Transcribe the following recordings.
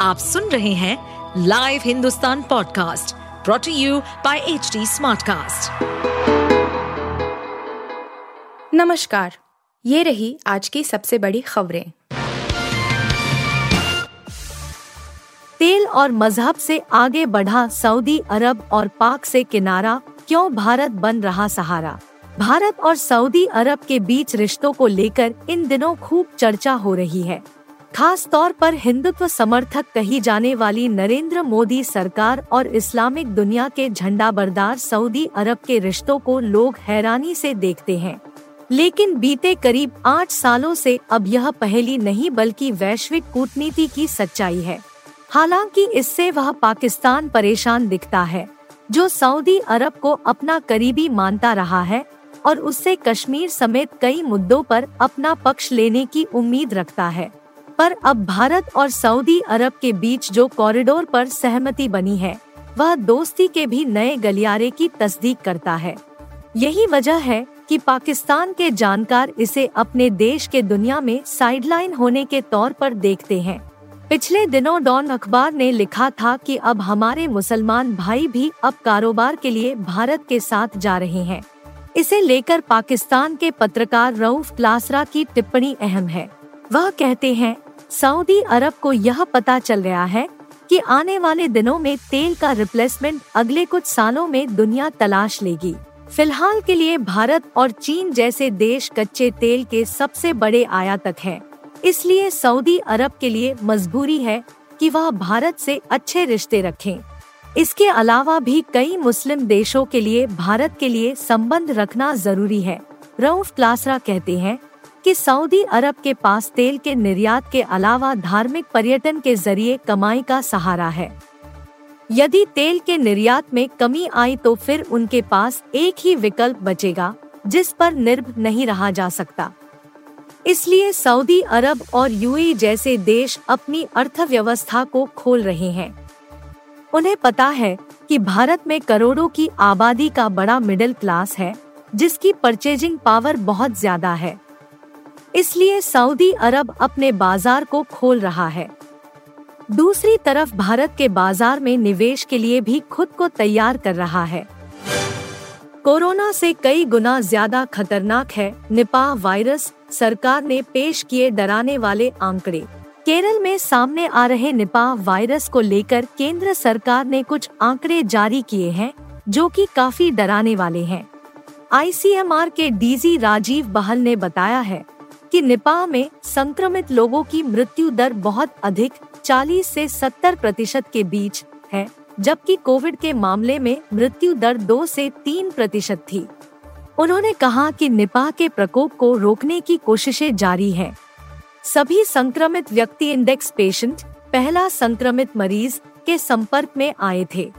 आप सुन रहे हैं live Hindustan podcast brought to you by H smartcast. नमस्कार, ये रही आज की सबसे बड़ी खबरें। तेल और मज़हब से आगे बढ़ा सऊदी अरब और पाक से किनारा, क्यों भारत बन रहा सहारा? भारत और सऊदी अरब के बीच रिश्तों को लेकर इन दिनों खूब चर्चा हो रही है। खास तौर पर हिंदुत्व समर्थक कही जाने वाली नरेंद्र मोदी सरकार और इस्लामिक दुनिया के झंडा बरदार सऊदी अरब के रिश्तों को लोग हैरानी से देखते हैं। लेकिन बीते करीब आठ सालों से अब यह पहली नहीं बल्कि वैश्विक कूटनीति की सच्चाई है। हालाँकि इससे वह पाकिस्तान परेशान दिखता है, जो सऊदी अरब को अपना करीबी मानता रहा है और उससे कश्मीर समेत कई मुद्दों पर अपना पक्ष लेने की उम्मीद रखता है। पर अब भारत और सऊदी अरब के बीच जो कॉरिडोर पर सहमति बनी है, वह दोस्ती के भी नए गलियारे की तस्दीक करता है। यही वजह है कि पाकिस्तान के जानकार इसे अपने देश के दुनिया में साइडलाइन होने के तौर पर देखते हैं। पिछले दिनों डॉन अखबार ने लिखा था कि अब हमारे मुसलमान भाई भी अब कारोबार के लिए भारत के साथ जा रहे हैं। इसे लेकर पाकिस्तान के पत्रकार रऊफ क्लासरा की टिप्पणी अहम है। वह कहते हैं सऊदी अरब को यह पता चल रहा है कि आने वाले दिनों में तेल का रिप्लेसमेंट अगले कुछ सालों में दुनिया तलाश लेगी फ़िलहाल के लिए भारत और चीन जैसे देश कच्चे तेल के सबसे बड़े आयातक हैं। इसलिए सऊदी अरब के लिए मजबूरी है कि वह भारत से अच्छे रिश्ते रखें। इसके अलावा भी कई मुस्लिम देशों के लिए भारत के लिए संबंध रखना ज़रूरी है, रऊफ क्लासरा कहते हैं कि सऊदी अरब के पास तेल के निर्यात के अलावा धार्मिक पर्यटन के ज़रिए कमाई का सहारा है। यदि तेल के निर्यात में कमी आई तो फिर उनके पास एक ही विकल्प बचेगा, जिस पर निर्भ नहीं रहा जा सकता। इसलिए सऊदी अरब और यूएई जैसे देश अपनी अर्थव्यवस्था को खोल रहे हैं। उन्हें पता है कि भारत में करोड़ों की आबादी का बड़ा मिडिल क्लास है, जिसकी परचेजिंग पावर बहुत ज़्यादा है। इसलिए सऊदी अरब अपने बाज़ार को खोल रहा है। दूसरी तरफ़ भारत के बाज़ार में निवेश के लिए भी खुद को तैयार कर रहा है। कोरोना से कई गुना ज़्यादा खतरनाक है, निपाह वायरस, सरकार ने पेश किए डराने वाले आंकड़े। केरल में सामने आ रहे निपाह वायरस को लेकर केंद्र सरकार ने कुछ आंकड़े जारी किए हैं, जो कि काफ़ी डराने वाले हैं। आईसीएमआर के डीजी राजीव बहल ने बताया है कि निपाह में संक्रमित लोगों की मृत्यु दर बहुत अधिक 40 से 70 प्रतिशत के बीच है, जबकि कोविड के मामले में मृत्यु दर 2 से 3 प्रतिशत थी उन्होंने कहा कि निपाह के प्रकोप को रोकने की कोशिशें जारी हैं। सभी संक्रमित व्यक्ति इंडेक्स पेशेंट, पहला संक्रमित मरीज़ के संपर्क में आए थे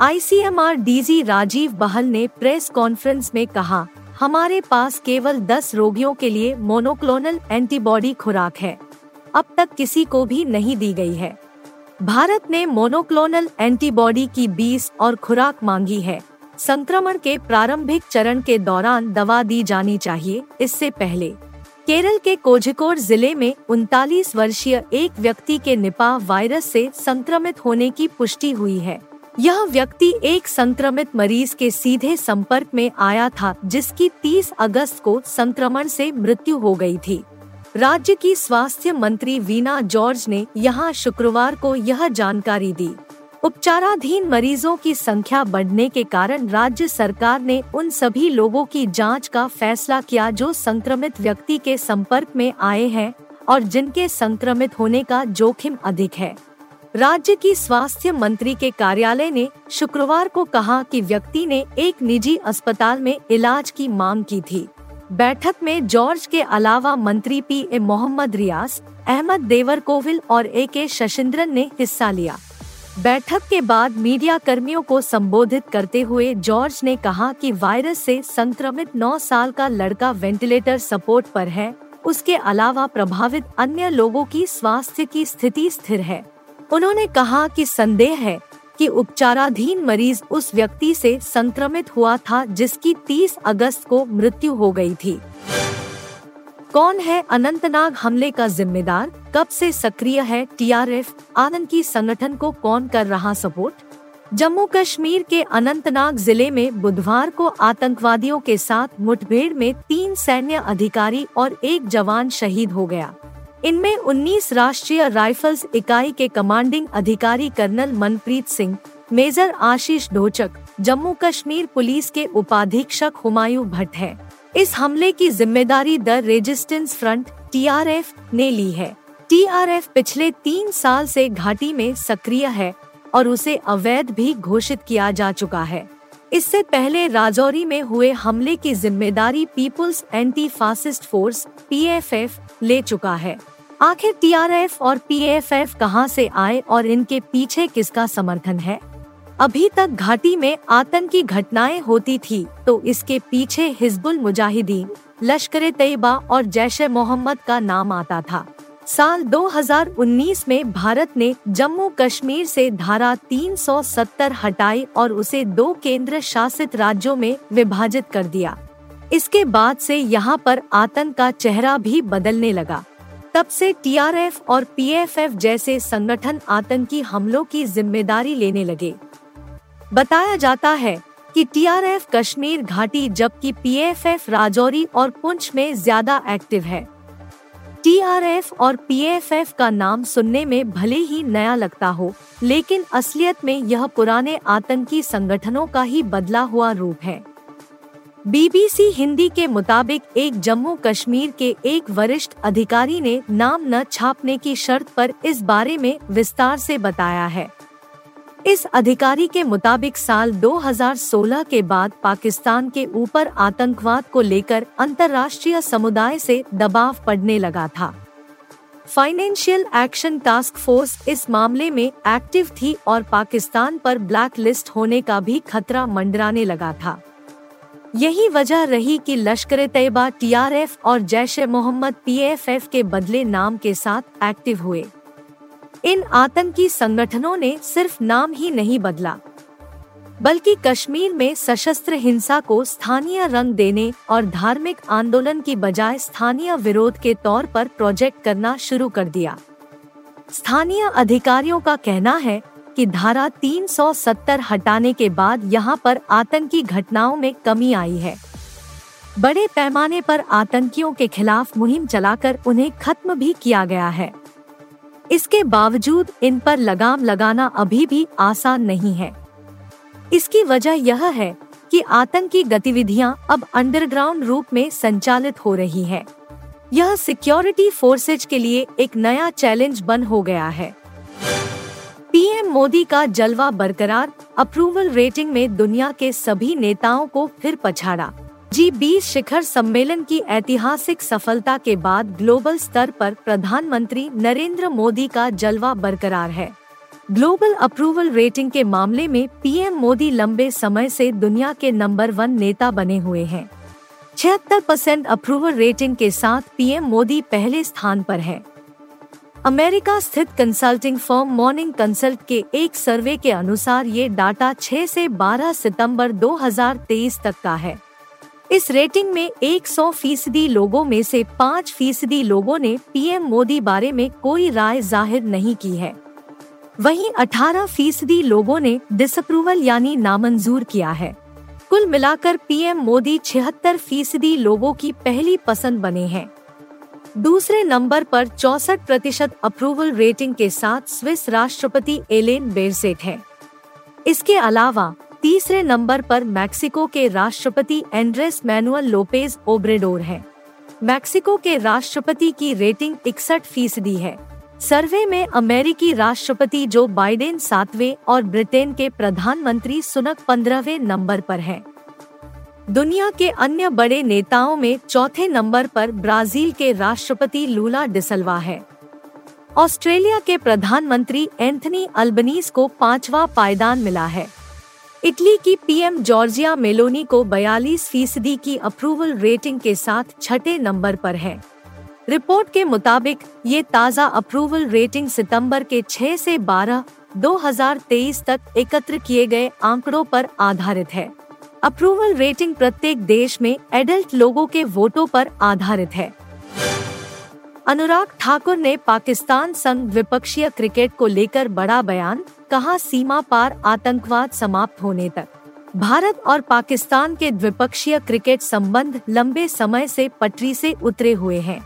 आईसीएमआर डीजी राजीव बहल ने प्रेस कॉन्फ्रेंस में कहा हमारे पास केवल 10 रोगियों के लिए मोनोक्लोनल एंटीबॉडी खुराक है। अब तक किसी को भी नहीं दी गई है। भारत ने मोनोक्लोनल एंटीबॉडी की 20 और खुराक मांगी है। संक्रमण के प्रारंभिक चरण के दौरान दवा दी जानी चाहिए। इससे पहले, केरल के कोझिकोड ज़िले में उनतालीस वर्षीय एक व्यक्ति के निपाह वायरस से संक्रमित होने की पुष्टि हुई है। यह व्यक्ति एक संक्रमित मरीज़ के सीधे संपर्क में आया था, जिसकी 30 अगस्त को संक्रमण से मृत्यु हो गई थी। राज्य की स्वास्थ्य मंत्री वीना जॉर्ज ने यहाँ शुक्रवार को यह जानकारी दी। उपचाराधीन मरीजों की संख्या बढ़ने के कारण राज्य सरकार ने उन सभी लोगों की जाँच का फैसला किया जो संक्रमित व्यक्ति के संपर्क में आए हैं और जिनके संक्रमित होने का जोखिम अधिक है। राज्य की स्वास्थ्य मंत्री के कार्यालय ने शुक्रवार को कहा कि व्यक्ति ने एक निजी अस्पताल में इलाज की मांग की थी। बैठक में जॉर्ज के अलावा मंत्री P A Mohammed Riyaz, Ahmad Devarkovil और ए के शशिंद्रन ने हिस्सा लिया। बैठक के बाद मीडिया कर्मियों को संबोधित करते हुए जॉर्ज ने कहा कि वायरस से संक्रमित 9 साल का लड़का वेंटिलेटर सपोर्ट पर है, उसके अलावा प्रभावित अन्य लोगों की स्वास्थ्य की स्थिति स्थिर है। उन्होंने कहा कि संदेह है कि उपचाराधीन मरीज़ उस व्यक्ति से संक्रमित हुआ था जिसकी 30 अगस्त को मृत्यु हो गई थी। कौन है अनंतनाग हमले का जिम्मेदार? कब से सक्रिय है टीआरएफ? आतंकी संगठन को कौन कर रहा सपोर्ट? जम्मू कश्मीर के अनंतनाग ज़िले में बुधवार को आतंकवादियों के साथ मुठभेड़ में तीन सैन्य अधिकारी और एक जवान शहीद हो गया। इनमें 19 राष्ट्रीय राइफल्स इकाई के कमांडिंग अधिकारी colonel Manpreet Singh, major Ashish Dhonchak Jammu Kashmir police के उपाधीक्षक हुमायूं भट्ट है। इस हमले की ज़िम्मेदारी द रेजिस्टेंस फ्रंट, टीआरएफ, ने ली है। टीआरएफ पिछले तीन साल से घाटी में सक्रिय है और उसे अवैध भी घोषित किया जा चुका है। इससे पहले राजौरी में हुए हमले की ज़िम्मेदारी people's anti fascist force, PFF ले चुका है। आखिर टीआरएफ और पीएफएफ कहाँ से आए और इनके पीछे किसका समर्थन है? अभी तक घाटी में आतंकी घटनाएँ होती थी तो इसके पीछे हिजबुल मुजाहिदीन, लश्कर तैयबा और जैश मोहम्मद का नाम आता था। साल 2019 में भारत ने जम्मू कश्मीर से धारा 370 हटाई और उसे दो केंद्र शासित राज्यों में विभाजित कर दिया। इसके बाद से यहाँ पर आतंक का चेहरा भी बदलने लगा। तब से टीआरएफ और पीएफएफ जैसे संगठन आतंकी हमलों की ज़िम्मेदारी लेने लगे। बताया जाता है कि टीआरएफ कश्मीर घाटी जबकि पीएफएफ राजौरी और पुंछ में ज़्यादा एक्टिव है। टीआरएफ और पीएफएफ का नाम सुनने में भले ही नया लगता हो, लेकिन असलियत में यह पुराने आतंकी संगठनों का ही बदला हुआ रूप है। बीबीसी हिंदी के मुताबिक एक जम्मू कश्मीर के एक वरिष्ठ अधिकारी ने नाम न छापने की शर्त पर इस बारे में विस्तार से बताया है। इस अधिकारी के मुताबिक साल 2016 के बाद पाकिस्तान के ऊपर आतंकवाद को लेकर अंतर्राष्ट्रीय समुदाय से दबाव पड़ने लगा था। फाइनेंशियल एक्शन टास्क फोर्स इस मामले में एक्टिव थी और पाकिस्तान पर ब्लैक लिस्ट होने का भी खतरा मंडराने लगा था। यही वजह रही कि लश्कर तैयबा टीआरएफ और जैश मोहम्मद पीएफएफ के बदले नाम के साथ एक्टिव हुए। इन आतंकी संगठनों ने सिर्फ़ नाम ही नहीं बदला, बल्कि कश्मीर में सशस्त्र हिंसा को स्थानीय रंग देने और धार्मिक आंदोलन की बजाय स्थानीय विरोध के तौर पर प्रोजेक्ट करना शुरू कर दिया। स्थानीय अधिकारियों का कहना है कि धारा 370 हटाने के बाद यहाँ पर आतंकी घटनाओं में कमी आई है। बड़े पैमाने पर आतंकियों के खिलाफ मुहिम चलाकर उन्हें खत्म भी किया गया है। इसके बावजूद इन पर लगाम लगाना अभी भी आसान नहीं है। इसकी वजह यह है कि आतंकी गतिविधियाँ अब अंडरग्राउंड रूप में संचालित हो रही है। यह सिक्योरिटी फोर्सेज के लिए एक नया चैलेंज बन हो गया है। पीएम मोदी का जलवा बरकरार अप्रूवल रेटिंग में दुनिया के सभी नेताओं को फिर पछाड़ा। जी बीस शिखर सम्मेलन की ऐतिहासिक सफलता के बाद ग्लोबल स्तर पर प्रधानमंत्री नरेंद्र मोदी का जलवा बरकरार है। ग्लोबल अप्रूवल रेटिंग के मामले में पीएम मोदी लंबे समय से दुनिया के नंबर वन नेता बने हुए हैं। छिहत्तर परसेंट अप्रूवल रेटिंग के साथ पीएम मोदी पहले स्थान पर है। अमेरिका स्थित कंसल्टिंग फर्म मॉर्निंग कंसल्ट के एक सर्वे के अनुसार ये डाटा 6 से 12 सितंबर 2023 तक का है। इस रेटिंग में 100 फ़ीसदी लोगों में से 5 फ़ीसदी लोगों ने पीएम मोदी बारे में कोई राय ज़ाहिर नहीं की है। वहीं 18 फ़ीसदी लोगों ने डिसअप्रूवल यानी नामंजूर किया है। कुल मिलाकर पीएम मोदी छिहत्तर फ़ीसदी लोगों की पहली पसंद बने हैं। दूसरे नंबर पर चौसठ प्रतिशत अप्रूवल रेटिंग के साथ स्विस राष्ट्रपति एलेन बेरसेट है। इसके अलावा, तीसरे नंबर पर मैक्सिको के राष्ट्रपति एंड्रेस मैनुअल लोपेज ओब्रेडोर है। मैक्सिको के राष्ट्रपति की रेटिंग इकसठ फ़ीसदी है। सर्वे में अमेरिकी राष्ट्रपति जो बाइडेन सातवें और ब्रिटेन के प्रधानमंत्री सुनक पंद्रहवें नंबर पर हैं। दुनिया के अन्य बड़े नेताओं में चौथे नंबर पर ब्राज़ील के राष्ट्रपति लूला डिसल्वा है। ऑस्ट्रेलिया के प्रधानमंत्री एंथनी अल्बनीस को पांचवा पायदान मिला है। इटली की पीएम जॉर्जिया मेलोनी को 42 फ़ीसदी की अप्रूवल रेटिंग के साथ छठे नंबर पर है। रिपोर्ट के मुताबिक, ये ताज़ा अप्रूवल रेटिंग सितंबर के 6 से 12 2023 तक एकत्र किए गए आंकड़ों पर आधारित है। अप्रूवल रेटिंग प्रत्येक देश में एडल्ट लोगों के वोटों पर आधारित है। अनुराग ठाकुर ने पाकिस्तान संग द्विपक्षीय क्रिकेट को लेकर बड़ा बयान, कहा सीमा पार आतंकवाद समाप्त होने तक। भारत और पाकिस्तान के द्विपक्षीय क्रिकेट संबंध लंबे समय से पटरी से उतरे हुए हैं।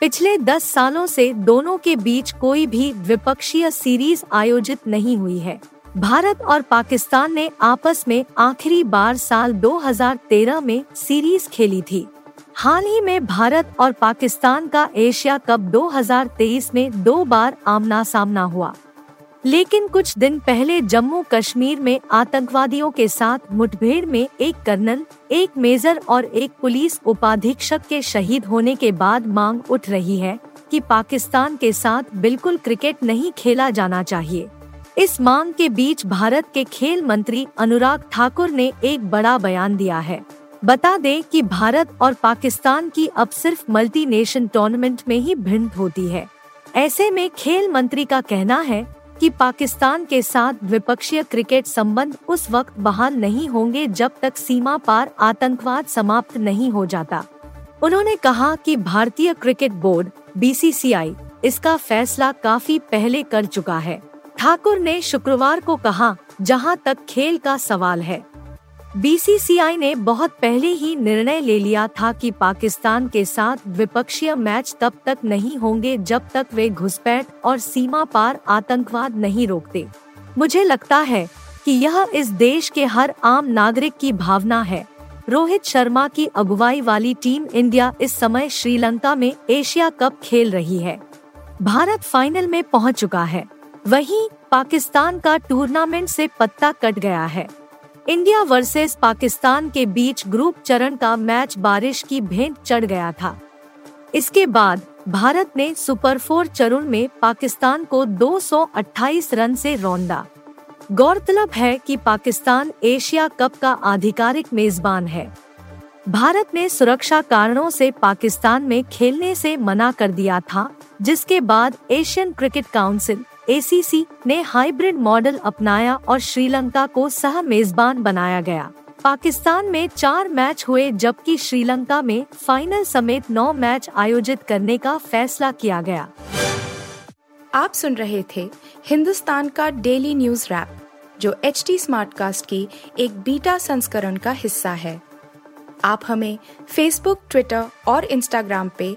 पिछले दस सालों से दोनों के बीच कोई भी द्विपक्षीय सीरीज़ आयोजित नहीं हुई है। भारत और पाकिस्तान ने आपस में आखिरी बार साल 2013 में सीरीज़ खेली थी। हाल ही में भारत और पाकिस्तान का एशिया कप 2023 में दो बार आमना सामना हुआ। लेकिन कुछ दिन पहले जम्मू कश्मीर में आतंकवादियों के साथ मुठभेड़ में एक कर्नल, एक मेजर और एक पुलिस उपाधीक्षक के शहीद होने के बाद मांग उठ रही है कि पाकिस्तान के साथ बिल्कुल क्रिकेट नहीं खेला जाना चाहिए। इस मांग के बीच भारत के खेल मंत्री अनुराग ठाकुर ने एक बड़ा बयान दिया है। बता दें कि भारत और पाकिस्तान की अब सिर्फ़ मल्टी नेशन टूर्नामेंट में ही भिंड होती है। ऐसे में खेल मंत्री का कहना है कि पाकिस्तान के साथ द्विपक्षीय क्रिकेट संबंध उस वक्त बहाल नहीं होंगे जब तक सीमा पार आतंकवाद समाप्त नहीं हो जाता। उन्होंने कहा कि भारतीय क्रिकेट बोर्ड बीसीसीआई इसका फैसला काफ़ी पहले कर चुका है। ठाकुर ने शुक्रवार को कहा, जहाँ तक खेल का सवाल है। बीसीसीआई ने बहुत पहले ही निर्णय ले लिया था कि पाकिस्तान के साथ द्विपक्षीय मैच तब तक नहीं होंगे जब तक वे घुसपैठ और सीमा पार आतंकवाद नहीं रोकते। मुझे लगता है कि यह इस देश के हर आम नागरिक की भावना है। रोहित शर्मा की अगुवाई वाली टीम इंडिया इस समय श्रीलंका में एशिया कप खेल रही है। भारत फाइनल में पहुँच चुका है। वहीं पाकिस्तान का टूर्नामेंट से पत्ता कट गया है। इंडिया वर्सेस पाकिस्तान के बीच ग्रुप चरण का मैच बारिश की भेंट चढ़ गया था। इसके बाद भारत ने सुपर फोर चरण में पाकिस्तान को 228 रन से रौंदा। गौरतलब है कि पाकिस्तान एशिया कप का आधिकारिक मेजबान है। भारत ने सुरक्षा कारणों से पाकिस्तान में खेलने से मना कर दिया था, जिसके बाद एशियन क्रिकेट काउंसिल एसीसी ने हाइब्रिड मॉडल अपनाया और श्रीलंका को सह मेजबान बनाया गया। पाकिस्तान में चार मैच हुए, जबकि श्रीलंका में फाइनल समेत नौ मैच आयोजित करने का फैसला किया गया। आप सुन रहे थे हिंदुस्तान का डेली न्यूज़ रैप जो एच टी स्मार्ट कास्ट की एक बीटा संस्करण का हिस्सा है। आप हमें फेसबुक ट्विटर और इंस्टाग्राम पे